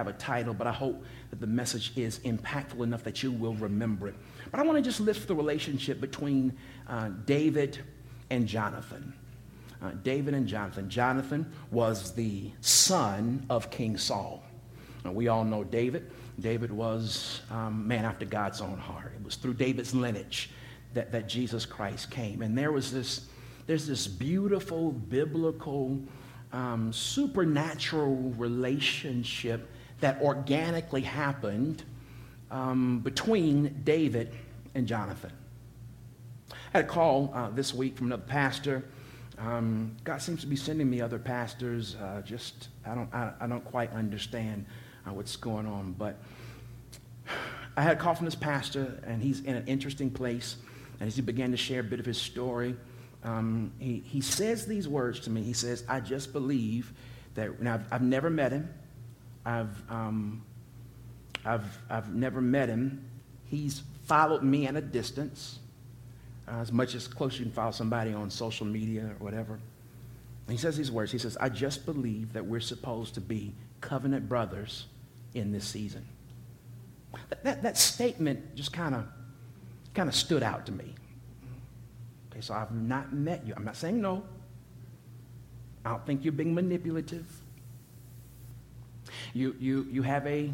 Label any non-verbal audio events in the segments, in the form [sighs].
have a title, but I hope that the message is impactful enough that you will remember it. But I want to just lift the relationship between uh, David and Jonathan. Uh, David and Jonathan. Jonathan was the son of King Saul. Now, we all know David. David was um, man after God's own heart. It was through David's lineage that, that Jesus Christ came. And there was this, there's this beautiful biblical um, supernatural relationship that organically happened um, between David and Jonathan. I had a call uh, this week from another pastor. Um, God seems to be sending me other pastors. Uh, just I don't I, I, don't quite understand uh, what's going on, but I had a call from this pastor, and he's in an interesting place. And as he began to share a bit of his story, um, he, he says these words to me. He says, I just believe that, now I've, I've never met him. I've, um, I've, I've never met him. He's followed me at a distance, uh, as much as close you can follow somebody on social media or whatever. And he says these words. He says, I just believe that we're supposed to be covenant brothers in this season. That, that, that statement just kind of kind of stood out to me. Okay, so I've not met you. I'm not saying no. I don't think you're being manipulative. You, you, you have, a,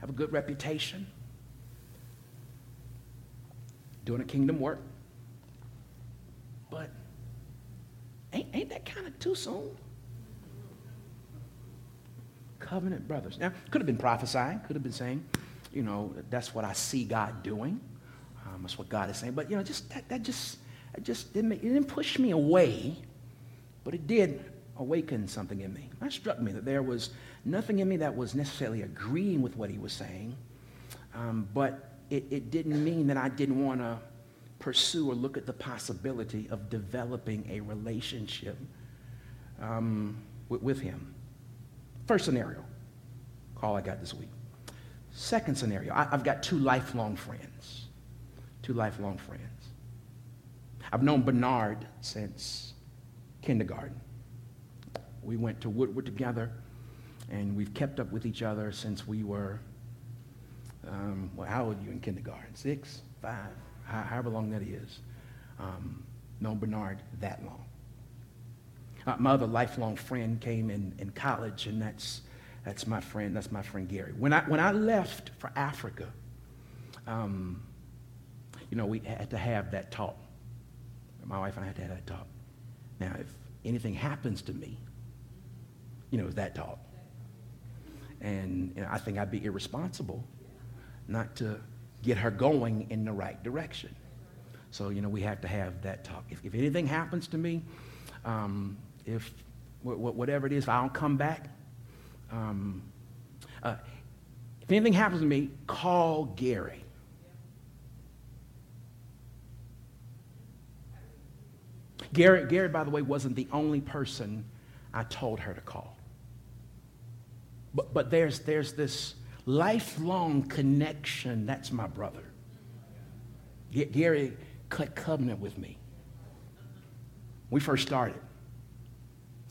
have a good reputation, doing a kingdom work. But ain't, ain't that kind of too soon? Covenant brothers. Now, could have been prophesying, could have been saying, you know, that's what I see God doing. Um, that's what God is saying. But, you know, just that, that just it just didn't, make, it didn't push me away, but it did awaken something in me. That struck me that there was nothing in me that was necessarily agreeing with what he was saying, um, but it, it didn't mean that I didn't want to pursue or look at the possibility of developing a relationship um, with, with him. First scenario, call I got this week. Second scenario, I, I've got two lifelong friends. Two lifelong friends. I've known Bernard since kindergarten. We went to Woodward together, and we've kept up with each other since we were, um, well, how old you in kindergarten? Six, five, however long that is. Um, known Bernard that long. Uh, my other lifelong friend came in, in college, and that's, that's my friend, that's my friend Gary. When I, when I left for Africa, um, you know, we had to have that talk my wife and I had to have that talk. Now, if anything happens to me, you know, it's that talk. And I think I'd be irresponsible not to get her going in the right direction. So, you know, we have to have that talk. If, if anything happens to me, um, if whatever it is, if I don't come back, um, uh, if anything happens to me, call Gary. Gary, Gary, by the way, wasn't the only person I told her to call. But, but there's, there's this lifelong connection. That's my brother. Gary cut covenant with me. We first started.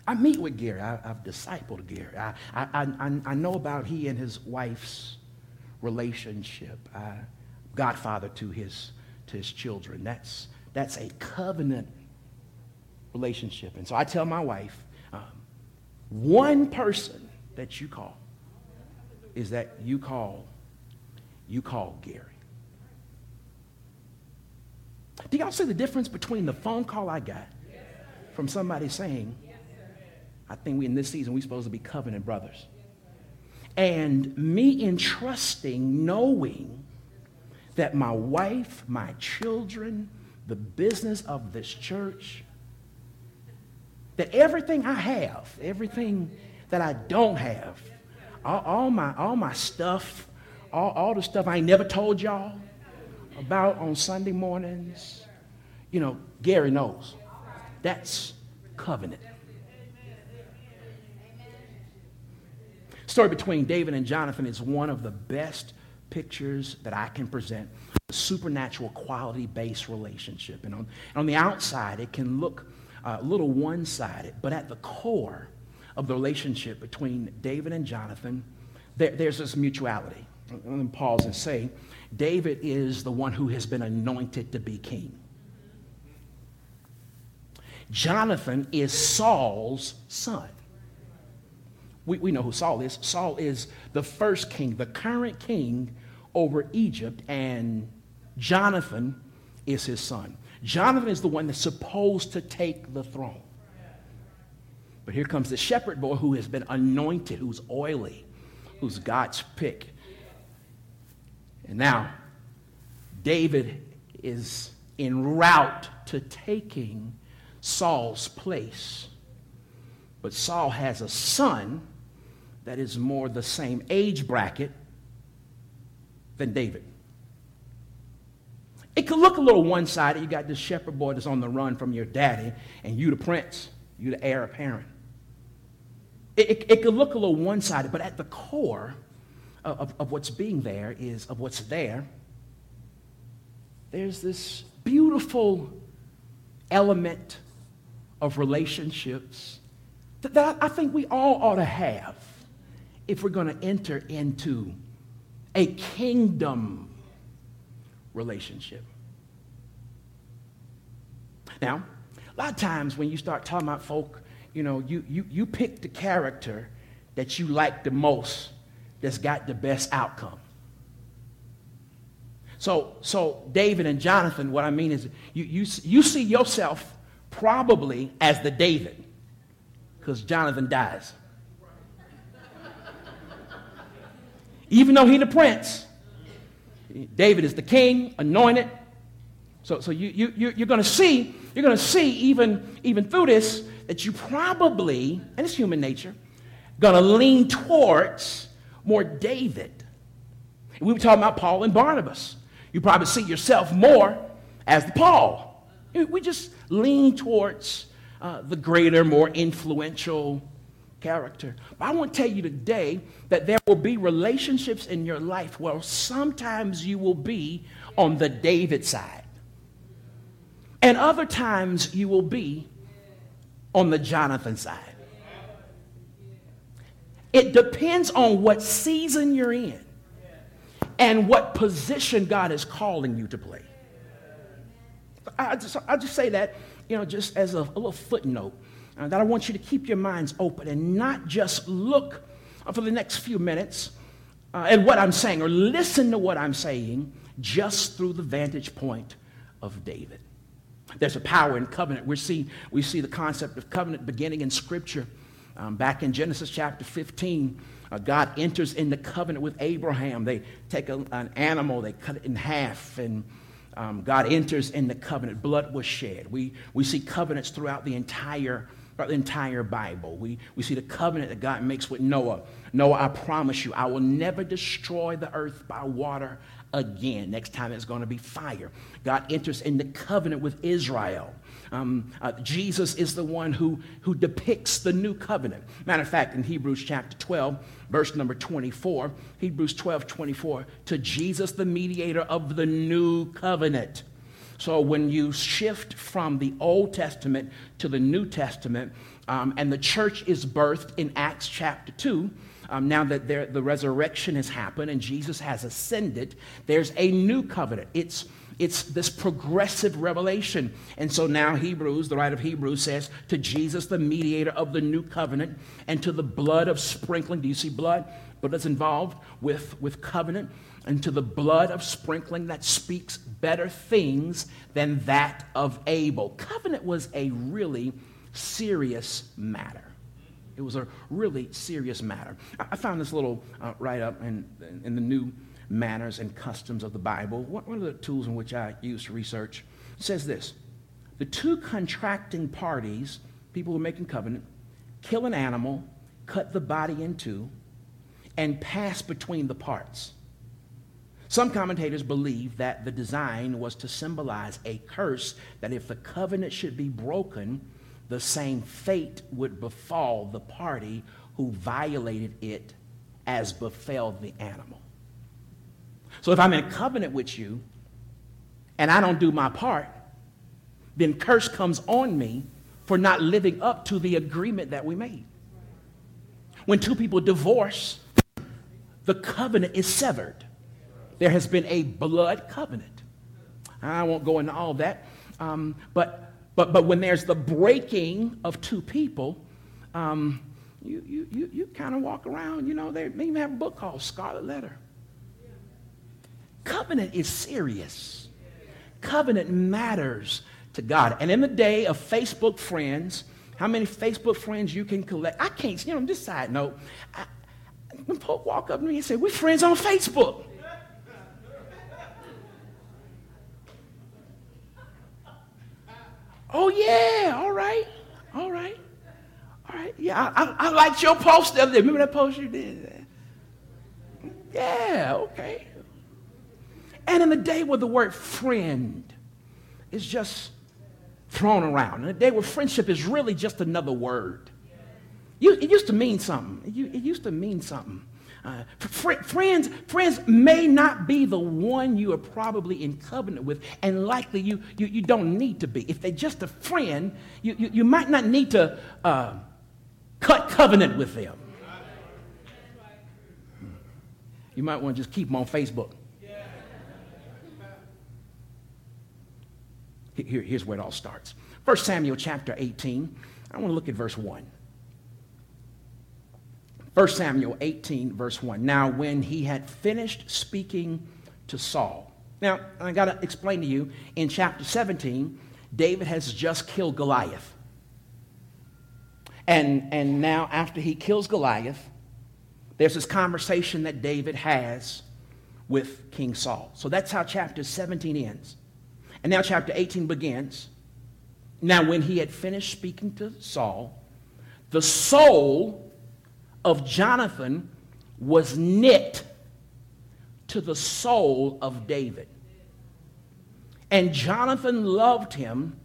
I meet with Gary. I, have discipled Gary. I, I, I, I know about he and his wife's relationship. I, godfather to his, to his children. That's, that's a covenant relationship. And so I tell my wife, um, one person that you call is that you call, you call Gary. Do y'all see the difference between the phone call I got from somebody saying, I think we in this season we're supposed to be covenant brothers. And me entrusting, knowing that my wife, my children, the business of this church that everything I have, everything that I don't have, all, all my, all my stuff, all, all the stuff I never told y'all about on Sunday mornings, you know, Gary knows. That's covenant. Story between David and Jonathan is one of the best pictures that I can present. A supernatural quality based relationship. And on, and on the outside, it can look uh, a little one sided, but at the core of the relationship between David and Jonathan, there, there's this mutuality. Let me pause and say, David is the one who has been anointed to be king. Jonathan is Saul's son. We, we know who Saul is. Saul is the first king, the current king over Egypt, and Jonathan is his son. Jonathan is the one that's supposed to take the throne. But here comes the shepherd boy who has been anointed, who's oily, who's God's pick. And now, David is en route to taking Saul's place. But Saul has a son that is more the same age bracket than David. It could look a little one sided. You got this shepherd boy that's on the run from your daddy, and you the prince, you the heir apparent. It, it, it could look a little one sided, but at the core of, of, of what's being there is, of what's there, there's this beautiful element of relationships that, that I think we all ought to have if we're going to enter into a kingdom relationship. Now, a lot of times when you start talking about folk, you know, you, you, you pick the character that you like the most that's got the best outcome. So, so David and Jonathan, what I mean is you, you, you see yourself probably as the David because Jonathan dies. Even though he's the prince, David is the king, anointed. So, so you, you, you're going to see, you're going to see even, even through this that you probably, and it's human nature, to lean towards more David. We were talking about Paul and Barnabas. You probably see yourself more as the Paul. We just lean towards uh, the greater, more influential character. But I want to tell you today that there will be relationships in your life where sometimes you will be on the David side, and other times you will be on the Jonathan side. It depends on what season you're in and what position God is calling you to play. I just, I just say that, you know, just as a, a little footnote, uh, that I want you to keep your minds open and not just look uh, for the next few minutes uh, at what I'm saying or listen to what I'm saying just through the vantage point of David. There's a power in covenant. We see, we see the concept of covenant beginning in Scripture. Um, back in Genesis chapter 15, uh, God enters into covenant with Abraham. They take a, an animal, they cut it in half, and um, God enters in the covenant. Blood was shed. We, we see covenants throughout the entire, the entire Bible. We, we see the covenant that God makes with Noah. Noah, I promise you, I will never destroy the earth by water again. Next time it's going to be fire. God enters in the covenant with Israel. Um, uh, Jesus is the one who, who depicts the new covenant. Matter of fact, in Hebrews chapter 12, verse number 24, Hebrews 12, 24, to Jesus, the mediator of the new covenant. So when you shift from the Old Testament to the New Testament, um, and the church is birthed in Acts chapter 2, um, now that there, the resurrection has happened and Jesus has ascended, there's a new covenant. It's it's this progressive revelation. And so now Hebrews, the writer of Hebrews says, to Jesus, the mediator of the new covenant, and to the blood of sprinkling. Do you see blood? Blood is involved with, with covenant. And to the blood of sprinkling that speaks better things than that of Abel. Covenant was a really serious matter. It was a really serious matter. I found this little uh, write up in, in the New manners and customs of the Bible. One of the tools in which I use to research says this The two contracting parties, people who are making covenant, kill an animal, cut the body in two, and pass between the parts. Some commentators believe that the design was to symbolize a curse that if the covenant should be broken, the same fate would befall the party who violated it as befell the animal. So if I'm in covenant with you and I don't do my part, then curse comes on me for not living up to the agreement that we made. When two people divorce, the covenant is severed. There has been a blood covenant. I won't go into all that. Um, but, but, but when there's the breaking of two people, um, you, you, you, you kind of walk around, you know, they even have a book called Scarlet Letter. Covenant is serious. Covenant matters to God. And in the day of Facebook friends, how many Facebook friends you can collect? I can't, you know, this side note, I, when Pope walk up to me and say, we're friends on Facebook. Oh, yeah, all right, all right, all right. Yeah, I, I, I liked your post the other day. Remember that post you did? Yeah, okay. And in the day where the word friend is just thrown around, in a day where friendship is really just another word, you, it used to mean something. It used to mean something. Uh, fr- friends, friends may not be the one you are probably in covenant with, and likely you, you, you don't need to be. If they're just a friend, you, you, you might not need to uh, cut covenant with them. You might want to just keep them on Facebook. Here, here's where it all starts. 1 Samuel chapter 18. I want to look at verse 1. 1 Samuel 18, verse 1. Now, when he had finished speaking to Saul. Now, I got to explain to you in chapter 17, David has just killed Goliath. And, and now, after he kills Goliath, there's this conversation that David has with King Saul. So that's how chapter 17 ends. And now, chapter 18 begins. Now, when he had finished speaking to Saul, the soul of Jonathan was knit to the soul of David. And Jonathan loved him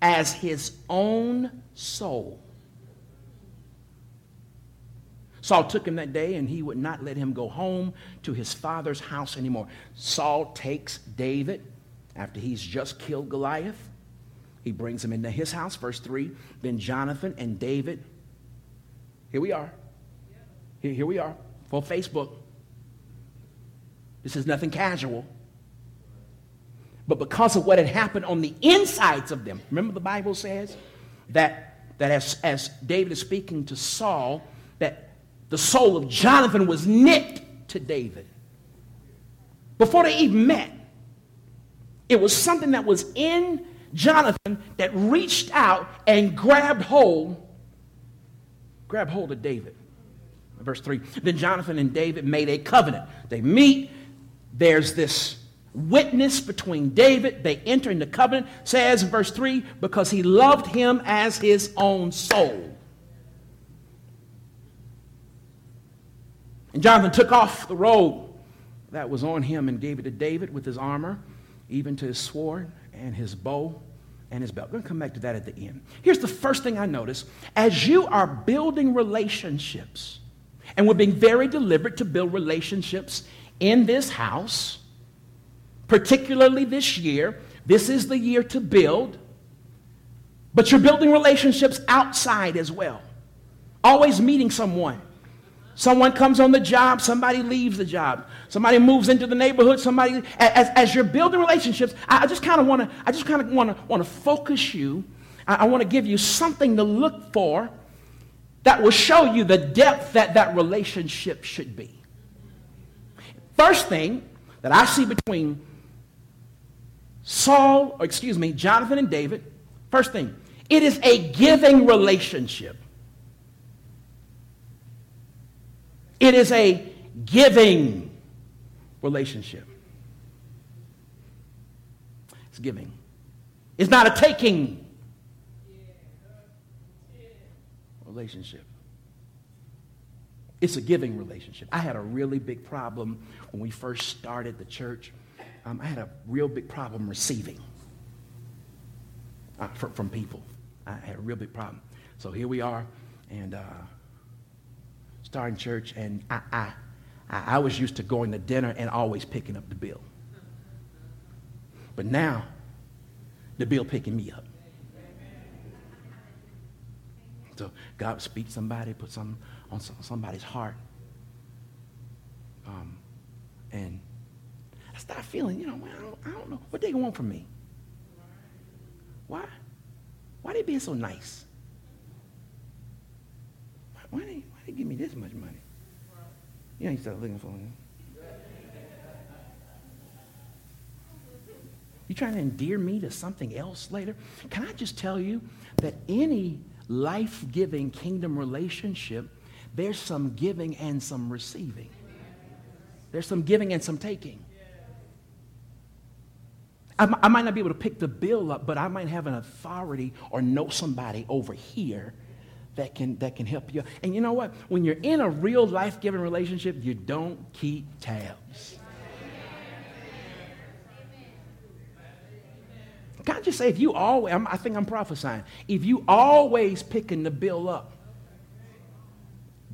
as his own soul. Saul took him that day and he would not let him go home to his father's house anymore. Saul takes David after he's just killed Goliath. He brings him into his house, verse 3. Then Jonathan and David, here we are, here, we are for Facebook. This is nothing casual. But because of what had happened on the insides of them, remember the Bible says that, that as, as David is speaking to Saul, that the soul of Jonathan was knit to David. Before they even met, it was something that was in Jonathan that reached out and grabbed hold, grabbed hold of David. Verse 3 Then Jonathan and David made a covenant. They meet, there's this witness between David. They enter into covenant, says in verse 3 because he loved him as his own soul. And Jonathan took off the robe that was on him and gave it to David with his armor, even to his sword and his bow and his belt. I'm going to come back to that at the end. Here's the first thing I notice as you are building relationships, and we're being very deliberate to build relationships in this house, particularly this year. This is the year to build, but you're building relationships outside as well. Always meeting someone. Someone comes on the job, somebody leaves the job, somebody moves into the neighborhood, somebody, as, as you're building relationships, I, just kind of want to, I just kind of want to want to focus you. I, I want to give you something to look for that will show you the depth that that relationship should be. First thing that I see between Saul, or excuse me, Jonathan and David, first thing, it is a giving relationship. It is a giving relationship. It's giving. It's not a taking relationship. It's a giving relationship. I had a really big problem when we first started the church. Um, I had a real big problem receiving uh, from, from people. I had a real big problem. So here we are, and uh, starting church, and I, I, I was used to going to dinner and always picking up the bill. But now, the bill picking me up. So God speak somebody, put something on somebody's heart. Um, and I start feeling, you know, I don't, I don't know what they want from me. Why? Why they being so nice? Why, why they, why they give me this much money? You know, you start looking for them. You trying to endear me to something else later? Can I just tell you that any life giving kingdom relationship, there's some giving and some receiving. There's some giving and some taking. I, might not be able to pick the bill up, but I might have an authority or know somebody over here that can, that can help you. And you know what? When you're in a real life giving relationship, you don't keep tabs. Can I just say, if you always, I think I'm prophesying, if you always picking the bill up,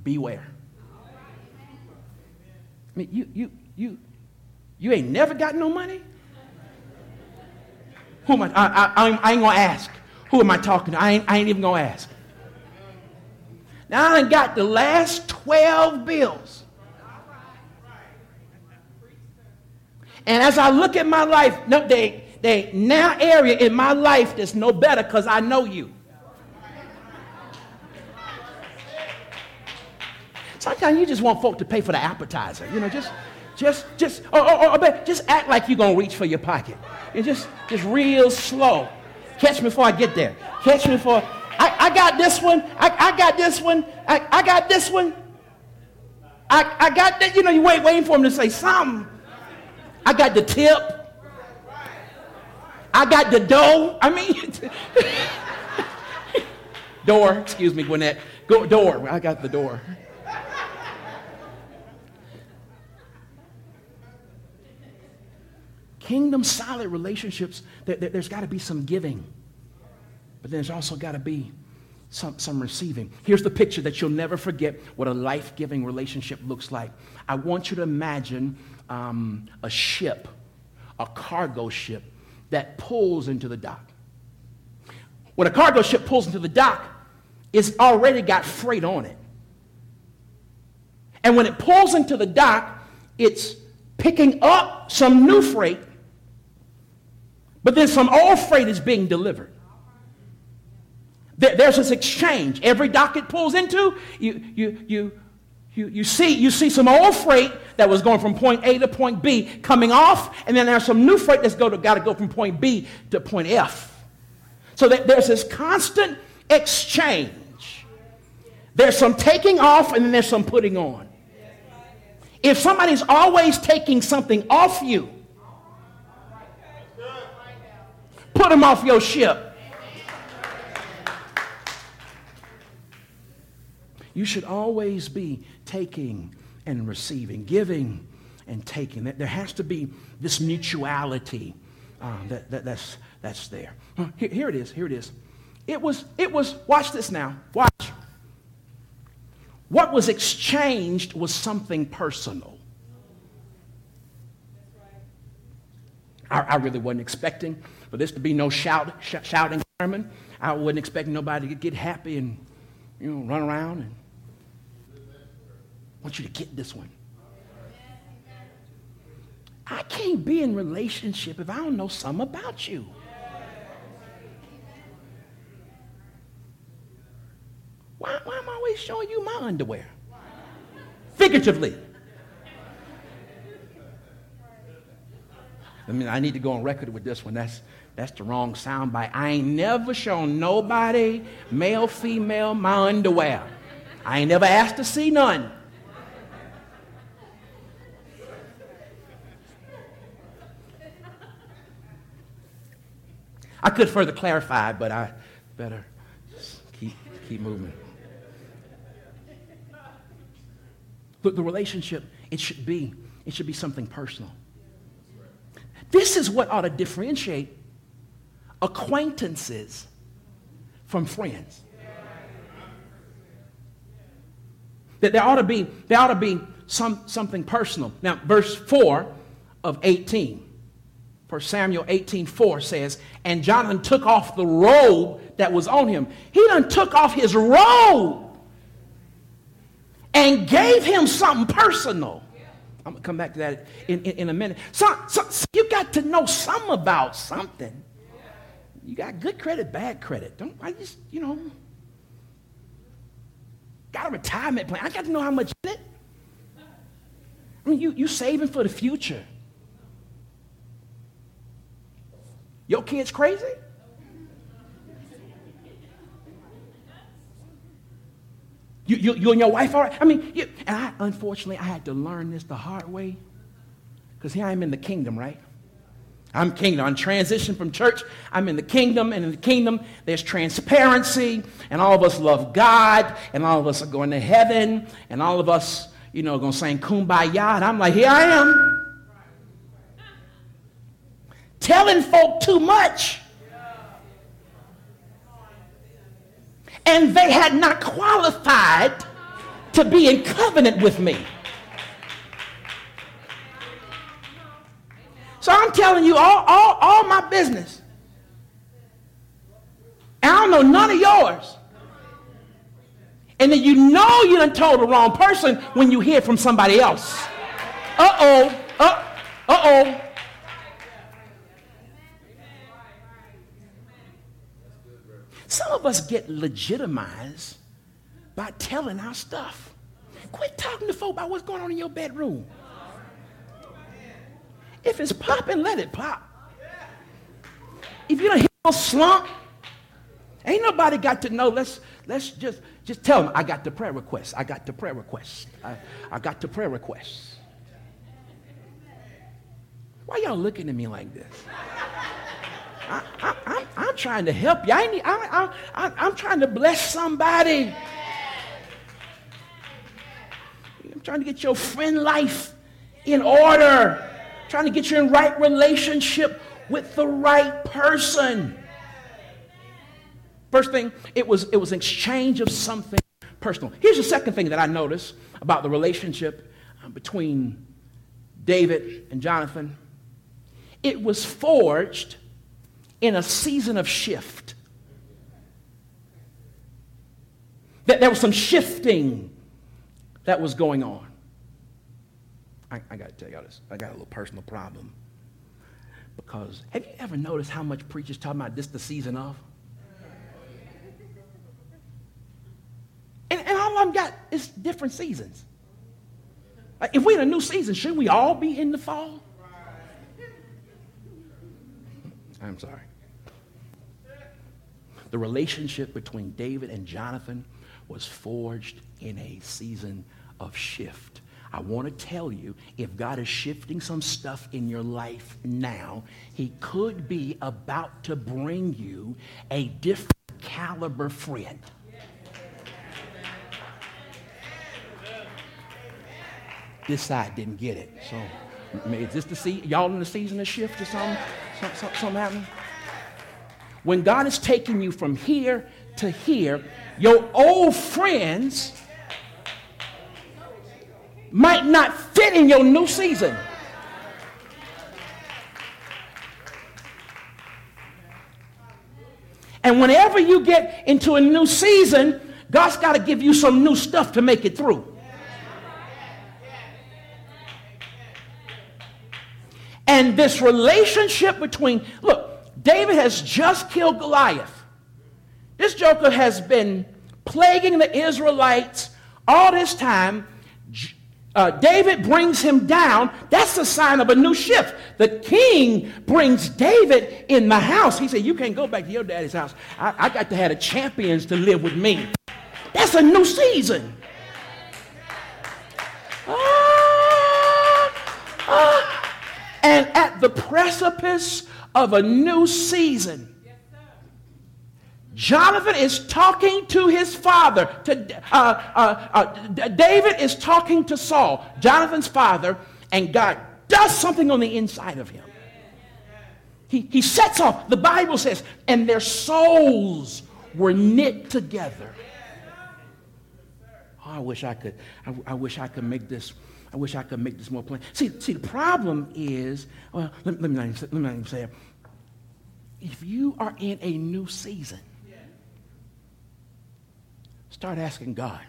beware. I mean, you, you, you, you ain't never got no money? Who am I? I, I, I ain't to ask. Who am I talking to? I ain't, I ain't even to ask. Now I got the last 12 bills. And as I look at my life, no, they, they now area in my life that's no better because I know you. Sometimes you just want folk to pay for the appetizer. You know, just, just, just, or, or, or just act like you're gonna reach for your pocket. And just, just real slow. Catch me before I get there. Catch me before. I, I got this one. I, I got this one. I, I got this one. I, I got that. You know, you wait, waiting for him to say something. I got the tip. I got the dough. I mean, [laughs] door. Excuse me, Gwinnett. Go, door. I got the door. Kingdom solid relationships, there, there, there's got to be some giving, but there's also got to be some, some receiving. Here's the picture that you'll never forget what a life giving relationship looks like. I want you to imagine um, a ship, a cargo ship that pulls into the dock. When a cargo ship pulls into the dock, it's already got freight on it. And when it pulls into the dock, it's picking up some new freight, but then some old freight is being delivered. There's this exchange. Every dock it pulls into, you, you, you, you, you, see, you see some old freight that was going from point A to point B coming off, and then there's some new freight that's got to go from point B to point F. So that there's this constant exchange. There's some taking off, and then there's some putting on. If somebody's always taking something off you, put them off your ship. You should always be taking and receiving, giving and taking. There has to be this mutuality uh, that, that, that's, that's there. Here, here it is. Here it is. It was, it was, watch this now. Watch. What was exchanged was something personal. I, I really wasn't expecting for this to be no shout, sh- shouting sermon. I wasn't expecting nobody to get happy and, you know, run around and want you to get this one. I can't be in relationship if I don't know something about you. Why, why am I always showing you my underwear? Figuratively. I mean, I need to go on record with this one. That's, that's the wrong soundbite. I ain't never shown nobody, male, female, my underwear. I ain't never asked to see none. I could further clarify, but I better keep, keep moving. Look, the relationship, it should be, it should be something personal. This is what ought to differentiate acquaintances from friends. That there ought to be, there ought to be some, something personal. Now, verse 4 of 18. For Samuel 18:4 says, and Jonathan took off the robe that was on him. He done took off his robe. and gave him something personal. I'm going to come back to that in, in, in a minute. So, so, so, you got to know something about something. You got good credit, bad credit. Don't I just, you know, got a retirement plan. I got to know how much in it. I mean, you, you saving for the future. Your kid's crazy? You, you, you and your wife right? I mean, you, and I, unfortunately, I had to learn this the hard way because here I am in the kingdom, right? I'm kingdom. I'm transition from church. I'm in the kingdom, and in the kingdom, there's transparency, and all of us love God, and all of us are going to heaven, and all of us, you know, going to sing kumbaya. And I'm like, here I am. Telling folk too much. and they had not qualified to be in covenant with me. So I'm telling you all, all, all my business. And I don't know none of yours. And then you know you done told the wrong person when you hear from somebody else. Uh-oh. Uh, uh-oh. Some of us get legitimized by telling our stuff. Quit talking to folk about what's going on in your bedroom. If it's popping, let it pop. If you don't hear no slump, ain't nobody got to know. Let's let's just just tell them I got the prayer request. I got the prayer request. I, I got the prayer request. Why y'all looking at me like this? I, am trying to help you. I need, I, I, I'm trying to bless somebody. I'm trying to get your friend life in order. trying to get you in right relationship with the right person. First thing, it was, it was an exchange of something personal. Here's the second thing that I noticed about the relationship uh, between David and Jonathan. It was forged in a season of shift. That there was some shifting that was going on. I, I got to tell y'all this. I got a little personal problem. Because have you ever noticed how much preachers talk about this the season of? And, and all them got is different seasons. If we're in a new season, shouldn't we all be in the fall? I'm sorry the relationship between David and Jonathan was forged in a season of shift. I want to tell you, if God is shifting some stuff in your life now, he could be about to bring you a different caliber friend. This side didn't get it. So, is this the season? Y'all in the season of shift or something? Something, something happening? When God is taking you from here to here, your old friends might not fit in your new season. And whenever you get into a new season, God's got to give you some new stuff to make it through. And this relationship between, look, David has just killed Goliath. This joker has been plaguing the Israelites all this time. Uh, David brings him down. That's a sign of a new shift. The king brings David in the house. He said, You can't go back to your daddy's house. I, I got to have the champions to live with me. That's a new season. Ah, ah. And at the precipice of a new season. Jonathan is talking to his father. To, uh, uh, uh, David is talking to Saul, Jonathan's father, and God does something on the inside of him. He, he sets off, the Bible says, and their souls were knit together. Oh, I wish I could, I, I wish I could make this I wish I could make this more plain. See, see, the problem is, well, let, let me, not even, let me not even say it. If you are in a new season, start asking God,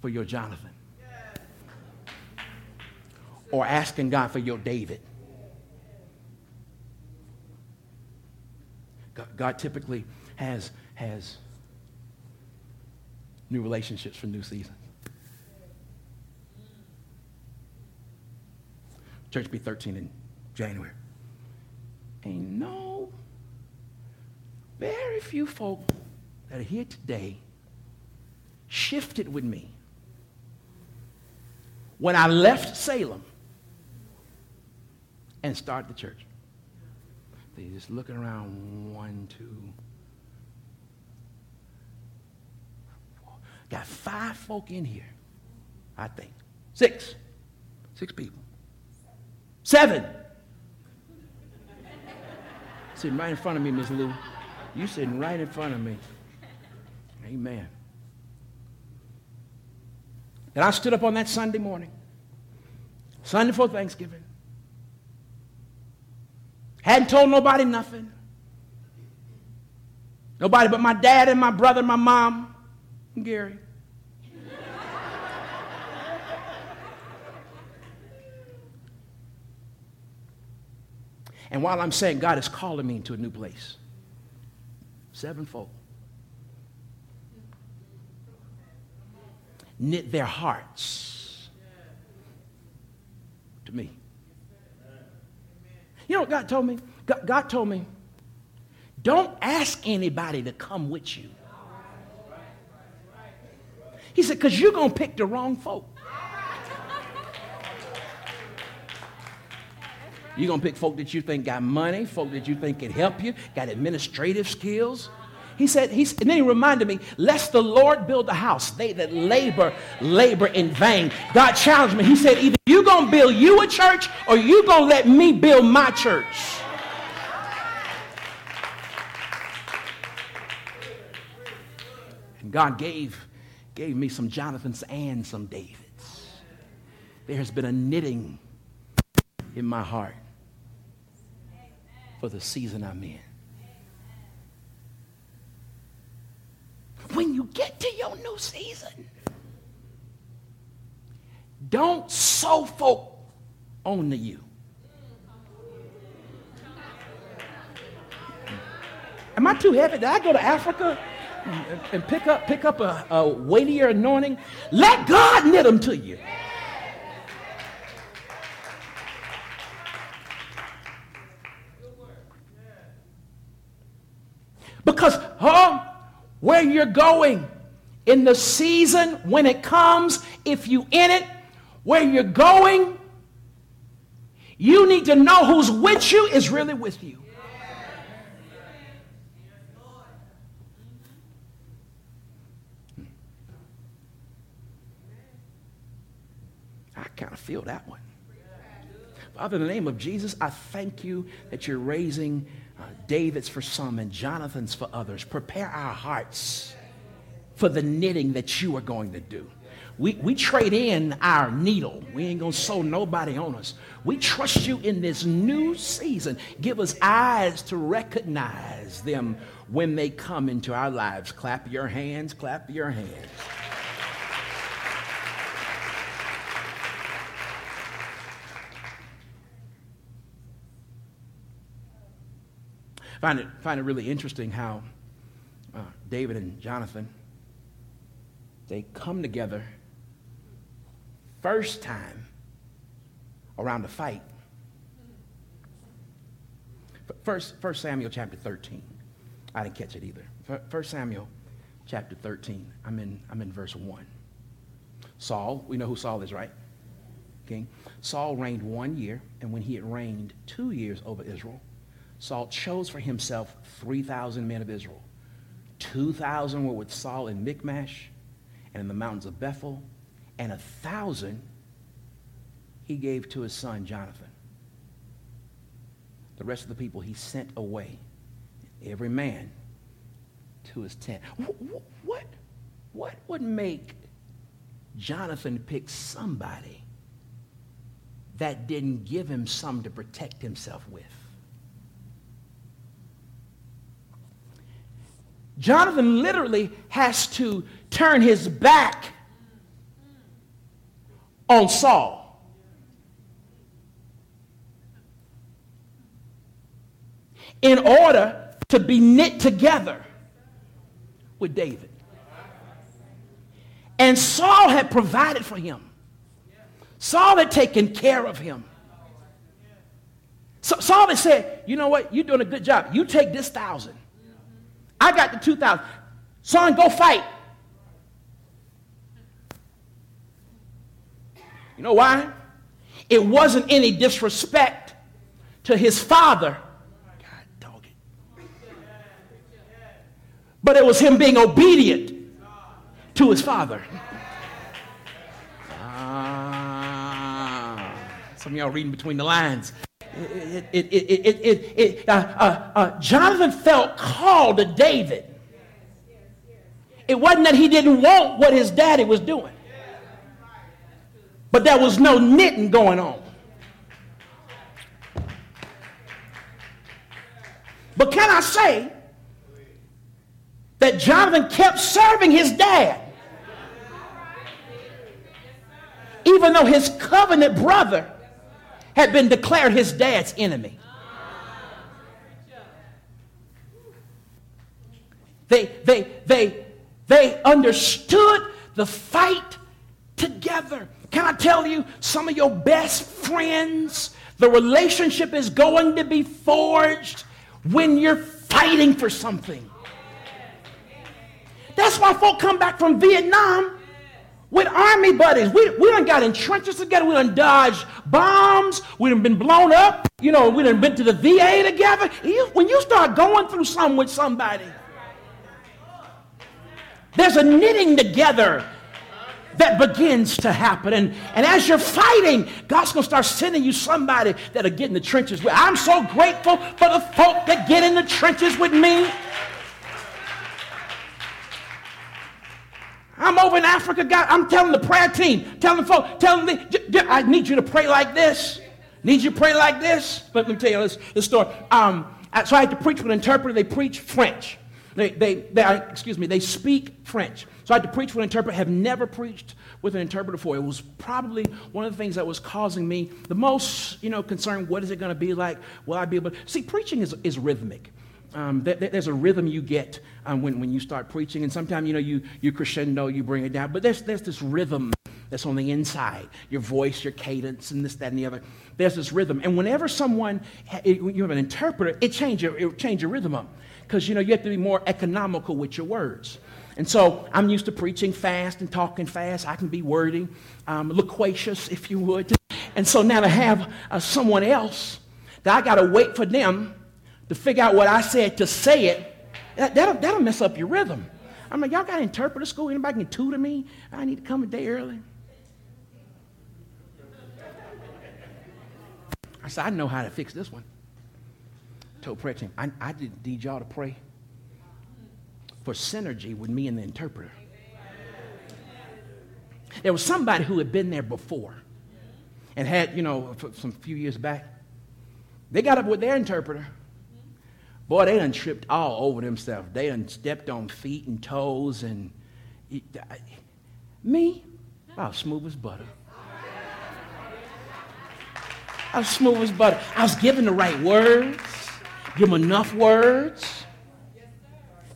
for your Jonathan. Or asking God for your David. God typically has, has new relationships for new seasons. Church be 13 in January. Ain't no, very few folk that are here today shifted with me. When I left Salem and started the church, they just looking around one, two, four. Got five folk in here, I think. Six. Six people. Seven. sitting right in front of me, Miss Lou. You sitting right in front of me. Amen. And I stood up on that Sunday morning, Sunday before Thanksgiving. Hadn't told nobody nothing. Nobody but my dad and my brother, and my mom, and Gary. And while I'm saying God is calling me into a new place, sevenfold knit their hearts to me. You know what God told me? God, God told me, don't ask anybody to come with you. He said, because you're going to pick the wrong folk. You're going to pick folk that you think got money, folk that you think can help you, got administrative skills. He said, and then he reminded me, lest the Lord build a house, they that labor, labor in vain. God challenged me. He said, either you going to build you a church or you going to let me build my church. And God gave, gave me some Jonathans and some Davids. There has been a knitting in my heart for the season I'm in. When you get to your new season, don't sew folk only you. Am I too heavy? Did I go to Africa and, and pick up pick up a, a weightier anointing? Let God knit them to you. Because, huh? Where you're going in the season when it comes, if you in it, where you're going, you need to know who's with you is really with you. I kind of feel that one. Father, in the name of Jesus, I thank you that you're raising uh, David's for some and Jonathan's for others. Prepare our hearts for the knitting that you are going to do. We, we trade in our needle. We ain't going to sew nobody on us. We trust you in this new season. Give us eyes to recognize them when they come into our lives. Clap your hands, clap your hands. Find it, find it really interesting how uh, David and Jonathan, they come together first time around the fight. First, First Samuel chapter 13. I didn't catch it either. First Samuel chapter 13. I'm in, I'm in verse 1. Saul, we know who Saul is, right? King. Saul reigned one year, and when he had reigned two years over Israel, Saul chose for himself 3,000 men of Israel. 2,000 were with Saul in Michmash and in the mountains of Bethel, and a thousand he gave to his son Jonathan. The rest of the people he sent away, every man to his tent. What, what would make Jonathan pick somebody that didn't give him some to protect himself with? Jonathan literally has to turn his back on Saul. In order to be knit together with David. And Saul had provided for him. Saul had taken care of him. So Saul had said, you know what? You're doing a good job. You take this thousand. I got the two thousand. Son, go fight. You know why? It wasn't any disrespect to his father. God, dog it. But it was him being obedient to his father. Ah, some of y'all reading between the lines. It, it, it, uh, uh, uh, Jonathan felt called to David. It wasn't that he didn't want what his daddy was doing, but there was no knitting going on. But can I say that Jonathan kept serving his dad? Even though his covenant brother had been declared his dad's enemy. They, they, they, they understood the fight together. Can I tell you, some of your best friends, the relationship is going to be forged when you're fighting for something. That's why folk come back from Vietnam with army buddies. We, we done got in trenches together. We done dodged bombs. We done been blown up. You know, we done been to the VA together. You, when you start going through something with somebody, there's a knitting together that begins to happen. And, and as you're fighting, God's going to start sending you somebody that'll get in the trenches. I'm so grateful for the folk that get in the trenches with me. I'm over in Africa, God. I'm telling the prayer team, telling the folk, telling them, I need you to pray like this. Need you to pray like this. But let me tell you this, this story. Um, so I had to preach with an interpreter. They preach French. They, they, they, excuse me, they speak French. So I had to preach with an interpreter. Have never preached with an interpreter before. It was probably one of the things that was causing me the most, you know, concern. What is it going to be like? Will I be able to see? Preaching is, is rhythmic. Um, there's a rhythm you get um, when, when you start preaching, and sometimes you know you you crescendo, you bring it down, but there's there's this rhythm that's on the inside, your voice, your cadence, and this, that, and the other. There's this rhythm, and whenever someone you have an interpreter, it change your it change your rhythm up because you know you have to be more economical with your words. And so I'm used to preaching fast and talking fast. I can be wordy, um, loquacious, if you would. And so now to have uh, someone else that I got to wait for them to figure out what I said to say it, that, that'll, that'll mess up your rhythm. I'm like, y'all got interpreter school? Anybody can tutor me? I need to come a day early. I said, I know how to fix this one told prayer team, I, I need y'all to pray for synergy with me and the interpreter. There was somebody who had been there before and had, you know, some few years back. They got up with their interpreter. Boy, they done tripped all over themselves. They done stepped on feet and toes and me, I was smooth as butter. I was smooth as butter. I was giving the right words give them enough words.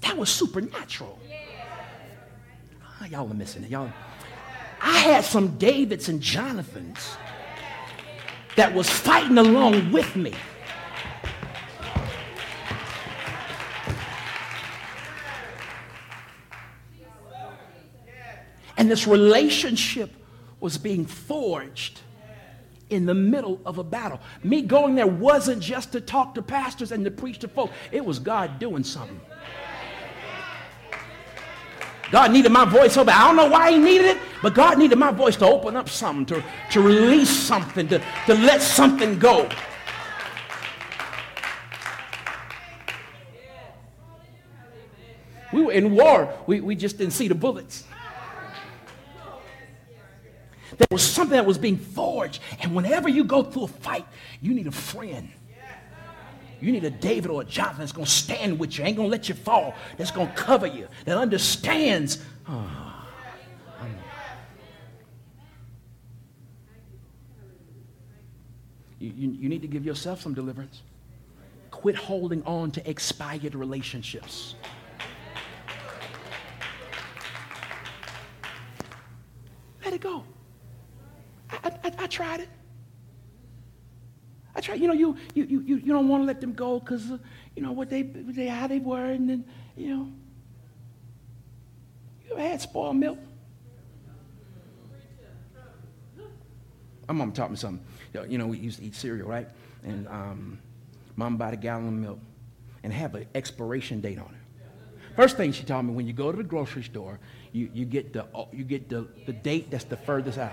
That was supernatural. Oh, y'all are missing it. Y'all. I had some Davids and Jonathans that was fighting along with me. And this relationship was being forged in the middle of a battle. Me going there wasn't just to talk to pastors and to preach to folk, it was God doing something. God needed my voice bad. I don't know why he needed it, but God needed my voice to open up something, to, to release something, to, to let something go. We were in war. We, we just didn't see the bullets. There was something that was being forged. And whenever you go through a fight, you need a friend. You need a David or a Jonathan that's going to stand with you, ain't going to let you fall, that's going to cover you, that understands. Oh, [sighs] you, you, you need to give yourself some deliverance. Quit holding on to expired relationships. Tried it. I tried. You know, you you you you don't want to let them go because you know what they, they how they were, and then you know. You ever had spoiled milk? My mom taught me something. You know, we used to eat cereal, right? And um, mom bought a gallon of milk and have an expiration date on it. First thing she taught me, when you go to the grocery store, you, you get, the, you get the, the date that's the furthest out.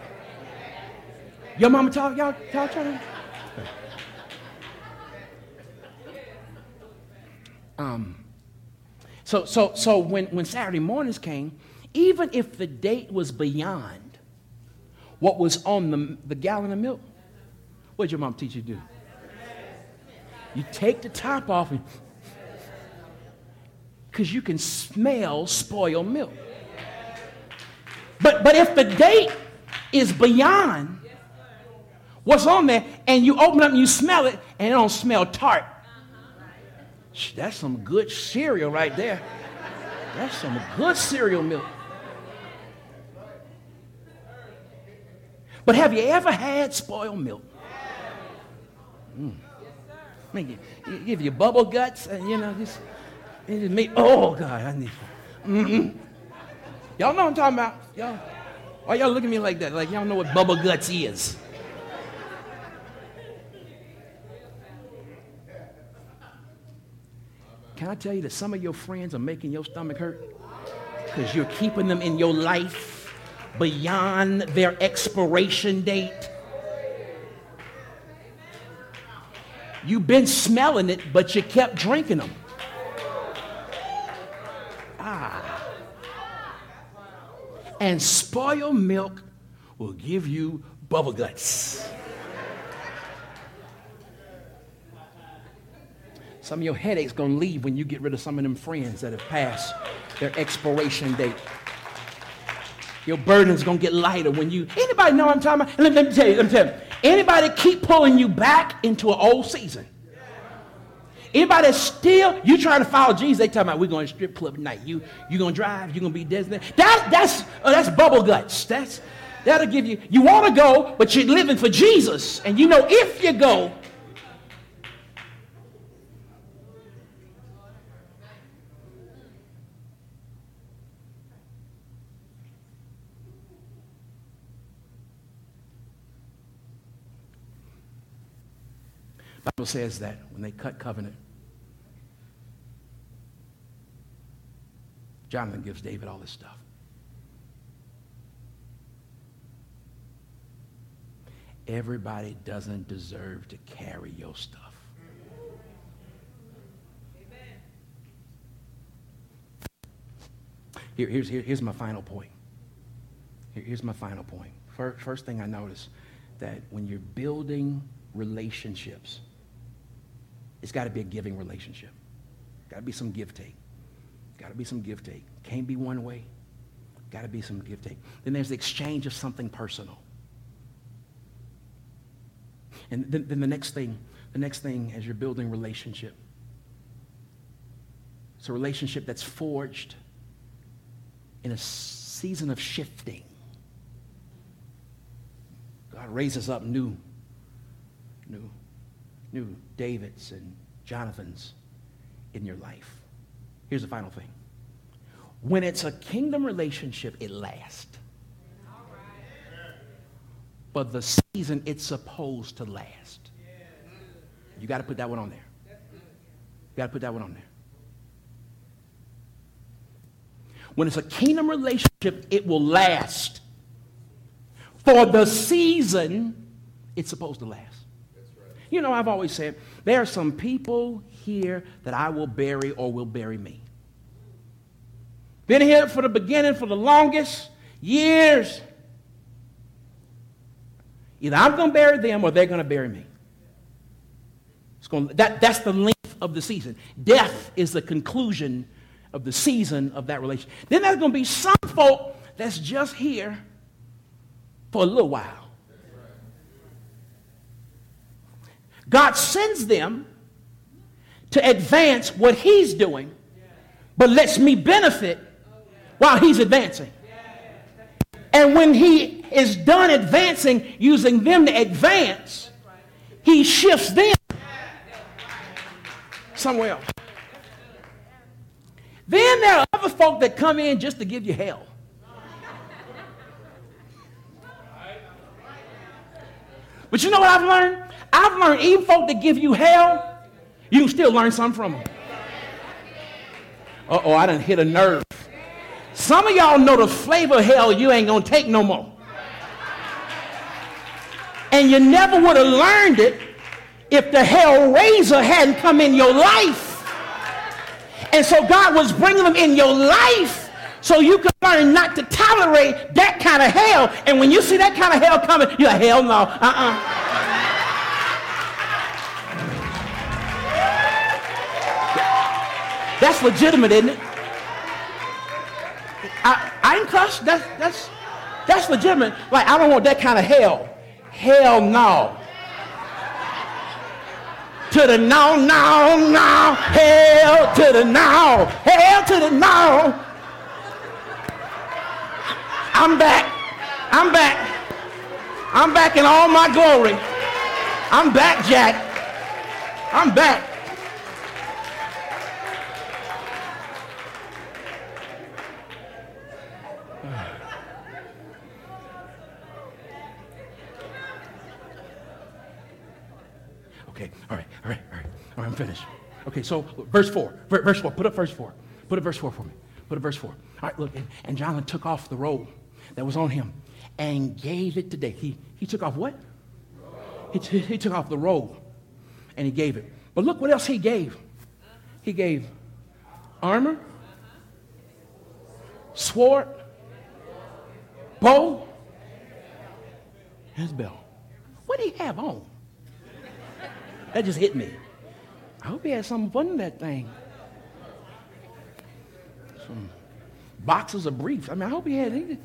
Your mama taught y'all, y'all trying Um, so, so, so when, when Saturday mornings came, even if the date was beyond what was on the, the gallon of milk, what did your mom teach you to do? You take the top off because you can smell spoiled milk. But, but if the date is beyond what's on there and you open up and you smell it and it don't smell tart, that's some good cereal right there. That's some good cereal milk. But have you ever had spoiled milk? Mm. I mean, you, give you bubble guts and you know just, just make, oh God, I need. Mm-mm. Y'all know what I'm talking about? Y'all, why y'all look at me like that? Like y'all know what bubble guts is? Can I tell you that some of your friends are making your stomach hurt? Because you're keeping them in your life beyond their expiration date. You've been smelling it, but you kept drinking them. Ah. And spoiled milk will give you bubble guts. Some of your headaches gonna leave when you get rid of some of them friends that have passed their expiration date. Your burden's gonna get lighter when you. Anybody know I'm talking about? Let, let me tell you. Let me tell you. Anybody keep pulling you back into an old season? Anybody still you trying to follow Jesus? They talking about we're going to strip club tonight. You you gonna drive? You gonna be designated? That that's uh, that's bubble guts. That's that'll give you. You want to go, but you're living for Jesus, and you know if you go, Bible says that when they cut covenant, Jonathan gives David all this stuff. Everybody doesn't deserve to carry your stuff. Here, here's, here, here's my final point. Here, here's my final point. First, first thing I notice that when you're building relationships, it's got to be a giving relationship. Got to be some give take. Got to be some give take. Can't be one way. Got to be some give take. Then there's the exchange of something personal. And then, then the next thing, the next thing as you're building relationship, it's a relationship that's forged in a season of shifting. God raises up new, new new Davids and Jonathans in your life. Here's the final thing. When it's a kingdom relationship, it lasts. But the season it's supposed to last. You got to put that one on there. You got to put that one on there. When it's a kingdom relationship, it will last. For the season it's supposed to last. You know, I've always said there are some people here that I will bury or will bury me. Been here for the beginning for the longest years. Either I'm going to bury them or they're going to bury me. It's going, that, that's the length of the season. Death is the conclusion of the season of that relationship. Then there's going to be some folk that's just here for a little while. God sends them to advance what he's doing, but lets me benefit while he's advancing. And when he is done advancing, using them to advance, he shifts them somewhere else. Then there are other folk that come in just to give you hell. But you know what I've learned? I've learned even folk that give you hell, you can still learn something from them. Uh oh, I done hit a nerve. Some of y'all know the flavor of hell you ain't gonna take no more. And you never would have learned it if the hell raiser hadn't come in your life. And so God was bringing them in your life so you could learn not to tolerate that kind of hell. And when you see that kind of hell coming, you're like, hell no, uh-uh. That's legitimate, isn't it? I, I ain't cuss. That's, that's, that's legitimate. Like, I don't want that kind of hell. Hell no. To the no, no, no. Hell to the no. Hell to the no. I'm back. I'm back. I'm back in all my glory. I'm back, Jack. I'm back. Okay, all right, all right, I'm finished. Okay, so verse 4. Verse 4. Put up verse 4. Put up verse 4 for me. Put up verse 4. All right, look, and, and Jonathan took off the robe that was on him and gave it to David. He, he took off what? He, t- he took off the robe and he gave it. But look what else he gave. He gave armor, sword, bow, his belt. What did he have on? That just hit me. I hope he had some fun in that thing. Some boxes of briefs. I mean, I hope he had. He,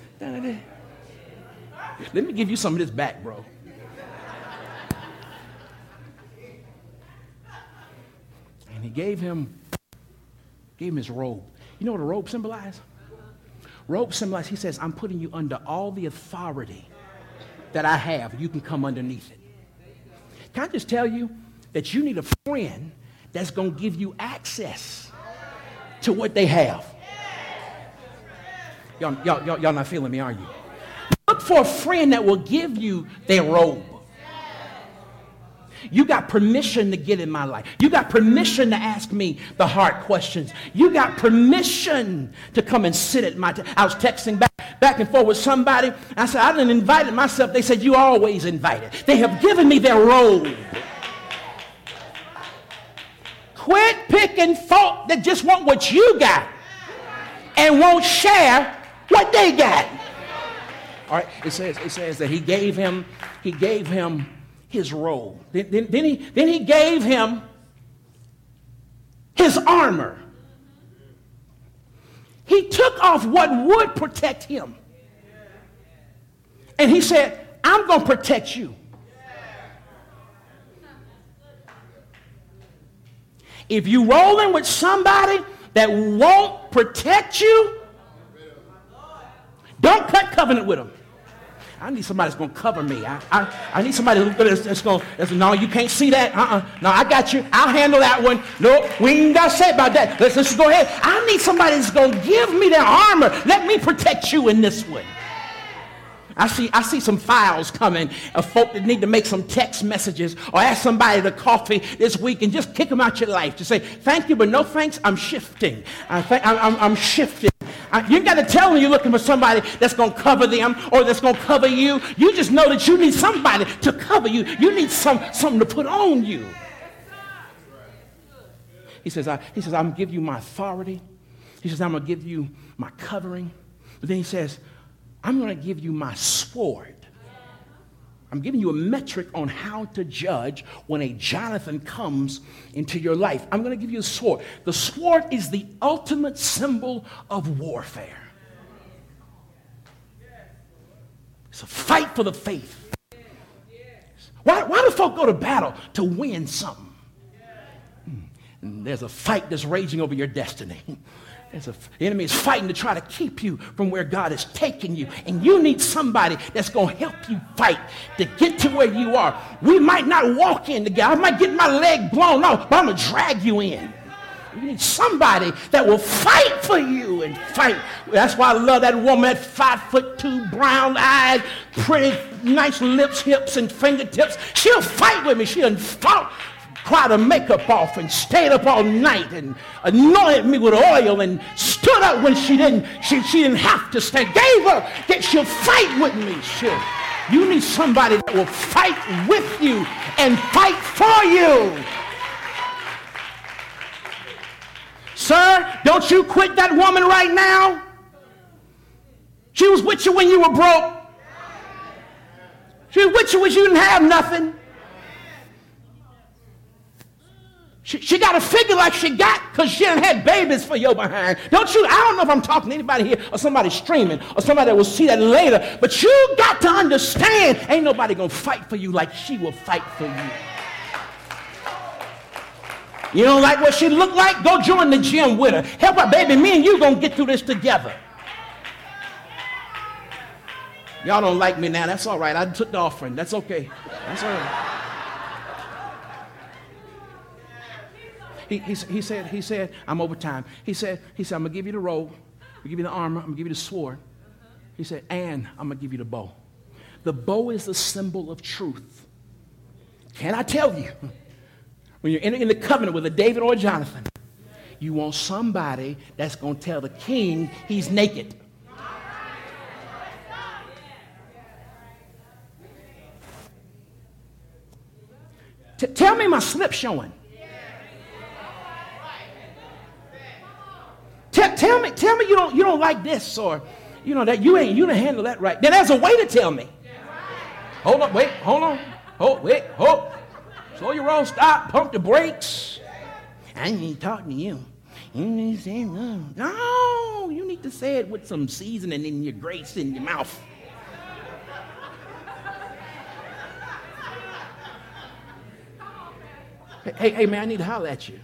let me give you some of this back, bro. And he gave him, gave him his robe. You know what a robe symbolizes? Robe symbolizes, he says, I'm putting you under all the authority that I have. You can come underneath it. Can I just tell you, that you need a friend that's going to give you access to what they have. Y'all, y'all, y'all, y'all not feeling me, are you? Look for a friend that will give you their robe. You got permission to get in my life. You got permission to ask me the hard questions. You got permission to come and sit at my. I was texting back, back and forth with somebody. I said, I didn't invite myself. They said, You always invited. They have given me their robe. Quit picking folk that just want what you got and won't share what they got. All right, it says, it says that he gave him, he gave him his robe. Then, then, then, he, then he gave him his armor. He took off what would protect him. And he said, I'm going to protect you. If you rolling with somebody that won't protect you, don't cut covenant with them. I need somebody that's going to cover me. I, I, I need somebody that's, going to, no, you can't see that. Uh-uh. No, I got you. I'll handle that one. No, we ain't got to say about that. Let's, let's go ahead. I need somebody that's going to give me their armor. Let me protect you in this one. I see, I see some files coming of folk that need to make some text messages or ask somebody to coffee this week and just kick them out your life to say, thank you, but no thanks, I'm shifting. I I'm, I'm, I'm shifting. I, you got to tell them you're looking for somebody that's going to cover them or that's going to cover you. You just know that you need somebody to cover you. You need some, something to put on you. He says, I, he says, I'm going to give you my authority. He says, I'm going to give you my covering. But then he says, I'm going to give you my sword. I'm giving you a metric on how to judge when a Jonathan comes into your life. I'm going to give you a sword. The sword is the ultimate symbol of warfare. It's a fight for the faith. Why, why do folk go to battle? To win something. And there's a fight that's raging over your destiny. [laughs] There's a, the enemy is fighting to try to keep you from where God is taking you. And you need somebody that's going to help you fight to get to where you are. We might not walk in together. I might get my leg blown off, but I'm going to drag you in. You need somebody that will fight for you and fight. That's why I love that woman, that five foot two, brown eyed, pretty, nice lips, hips, and fingertips. She'll fight with me. She'll fought, cried her makeup off and stayed up all night and anointed me with oil and stood up when she didn't, she, she didn't have to stand. Gave her that she'll fight with me. She'll, you need somebody that will fight with you and fight for you. Sir, don't you quit that woman right now. She was with you when you were broke. She was with you when you didn't have nothing. She, she got a figure like she got because she didn't have babies for your behind. Don't you? I don't know if I'm talking to anybody here or somebody streaming or somebody that will see that later, but you got to understand ain't nobody going to fight for you like she will fight for you. You don't like what she looked like? Go join the gym with her. Help her, baby. Me and you going to get through this together. Y'all don't like me now. That's all right. I took the offering. That's okay. That's all right. He, he, he, said, he said, I'm over time. He said, he said, I'm to give you the robe. I'm to give you the armor. I'm to give you the sword. He said, and I'm to give you the bow. The bow is the symbol of truth. Can I tell you? when you're in, the covenant with a David or a Jonathan, you want somebody that's to tell the king he's naked. T- tell me my slip showing. T- tell me, tell me you don't, you don't like this or you know that you ain't you didn't handle that right. Then there's a way to tell me. Hold on, wait, hold on. Hold, wait, hold. Slow your roll, stop, pump the brakes. I ain't talking to you. You need to say no. No, you need to say it with some seasoning in your grace in your mouth. Hey, hey, man, I need to holler at you.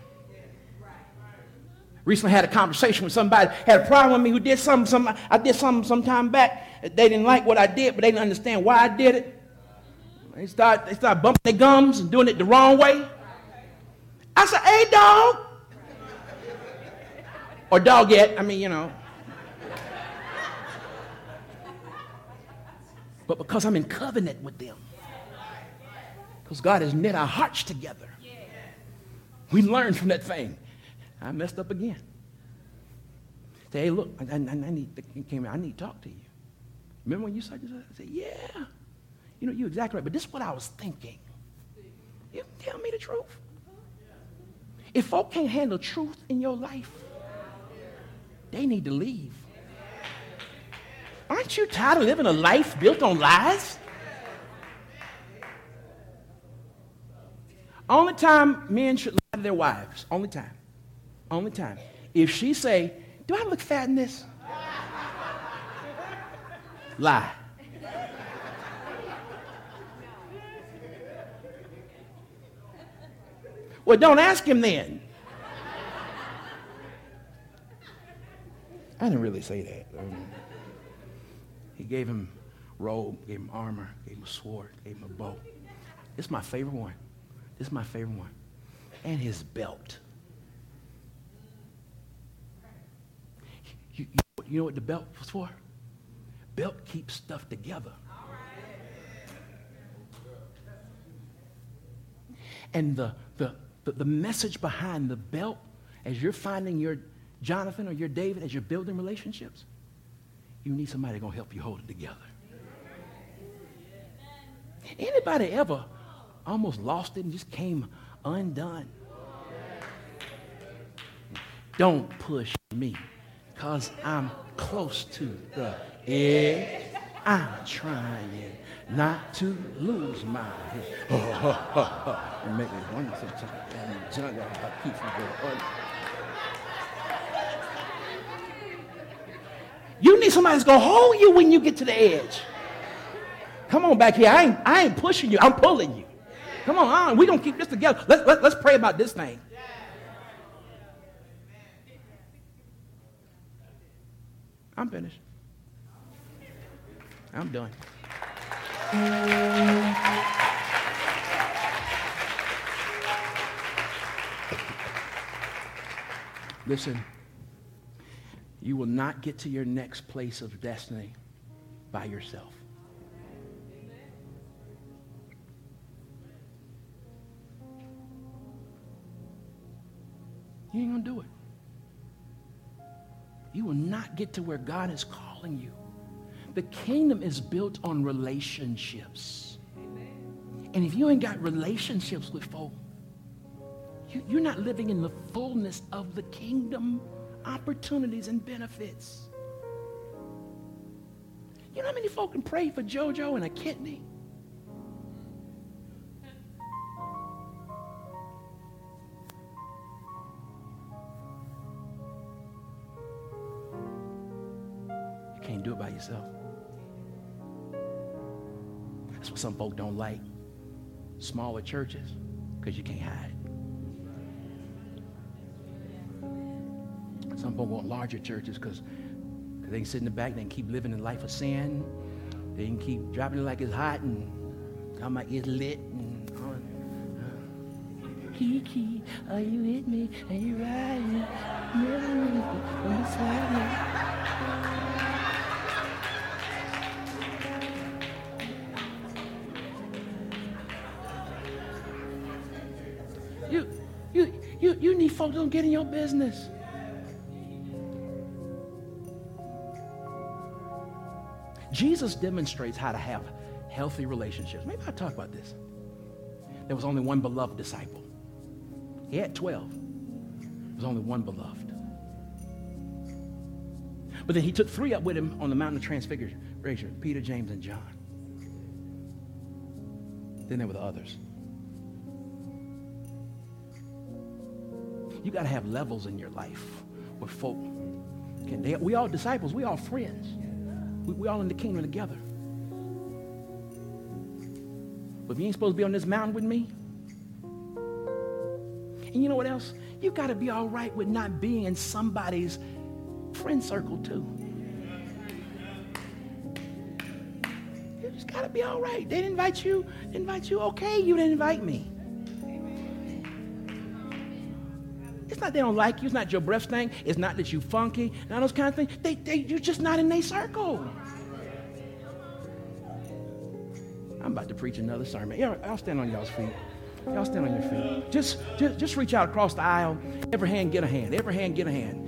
Recently had a conversation with somebody, had a problem with me who did something, some, I did something some time back. They didn't like what I did, but they didn't understand why I did it. They start, they start bumping their gums and doing it the wrong way. I said, hey, dog. Or dogette, I mean, you know. But because I'm in covenant with them, because God has knit our hearts together, we learned from that thing. I messed up again. Say, hey, look, I, I, I need, came, I need to talk to you. Remember when you said this? I said, yeah. You know, you're exactly right. But this is what I was thinking. You tell me the truth. If folk can't handle truth in your life, they need to leave. Aren't you tired of living a life built on lies? Only time men should lie to their wives. Only time. Only time. If she say, do I look fat in this? lie. Well, don't ask him then. I didn't really say that. Um, he gave him robe, gave him armor, gave him a sword, gave him a bow. Is my favorite one. This is my favorite one. And his belt. You, know what the belt was for? Belt keeps stuff together. And the, the, the, the message behind the belt, as you're finding your Jonathan or your David, as you're building relationships, you need somebody going to help you hold it together. Anybody ever almost lost it and just came undone? Don't push me because I'm close to the edge. I'm trying not to lose my head. [laughs] Oh, and sometimes. keep from going You need somebody that's going to hold you when you get to the edge. Come on back here. I ain't, I ain't pushing you. I'm pulling you. Come on, uh, we're going to keep this together. Let's, let, let's pray about this thing. I'm finished. I'm done. Listen, you will not get to your next place of destiny by yourself. You ain't going to do it. You will not get to where God is calling you. The kingdom is built on relationships. And if you ain't got relationships with folk, you, you're not living in the fullness of the kingdom opportunities and benefits. You know how many folk can pray for JoJo and a kidney? Yourself. That's what some folk don't like. Smaller churches, because you can't hide. Some folk want larger churches because they can sit in the back, they can keep living the life of sin. They can keep dropping it like it's hot and talking about it's lit. And, Kiki, are you with me? Are you riding? Never beside me. You, folks don't get in your business. Jesus demonstrates how to have healthy relationships. Maybe I'll talk about this. There was only one beloved disciple. He had 12. There was only one beloved. But then he took three up with him on the mountain of transfiguration Peter, James, and John. Then there were the others. You got to have levels in your life with folk can. They, we all disciples. We all friends. We, we all in the kingdom together. But if you ain't supposed to be on this mountain with me, and you know what else? You got to be all right with not being in somebody's friend circle too. You just got to be all right. They didn't invite you. Invite you. Okay, you didn't invite me. It's not they don't like you. It's not your breath thing. It's not that you funky. None those kind of things. They, they, you're just not in their circle. I'm about to preach another sermon. I'll stand on y'all's feet. Y'all stand on your feet. Just, just, just reach out across the aisle. Every hand get a hand. Every hand get a hand.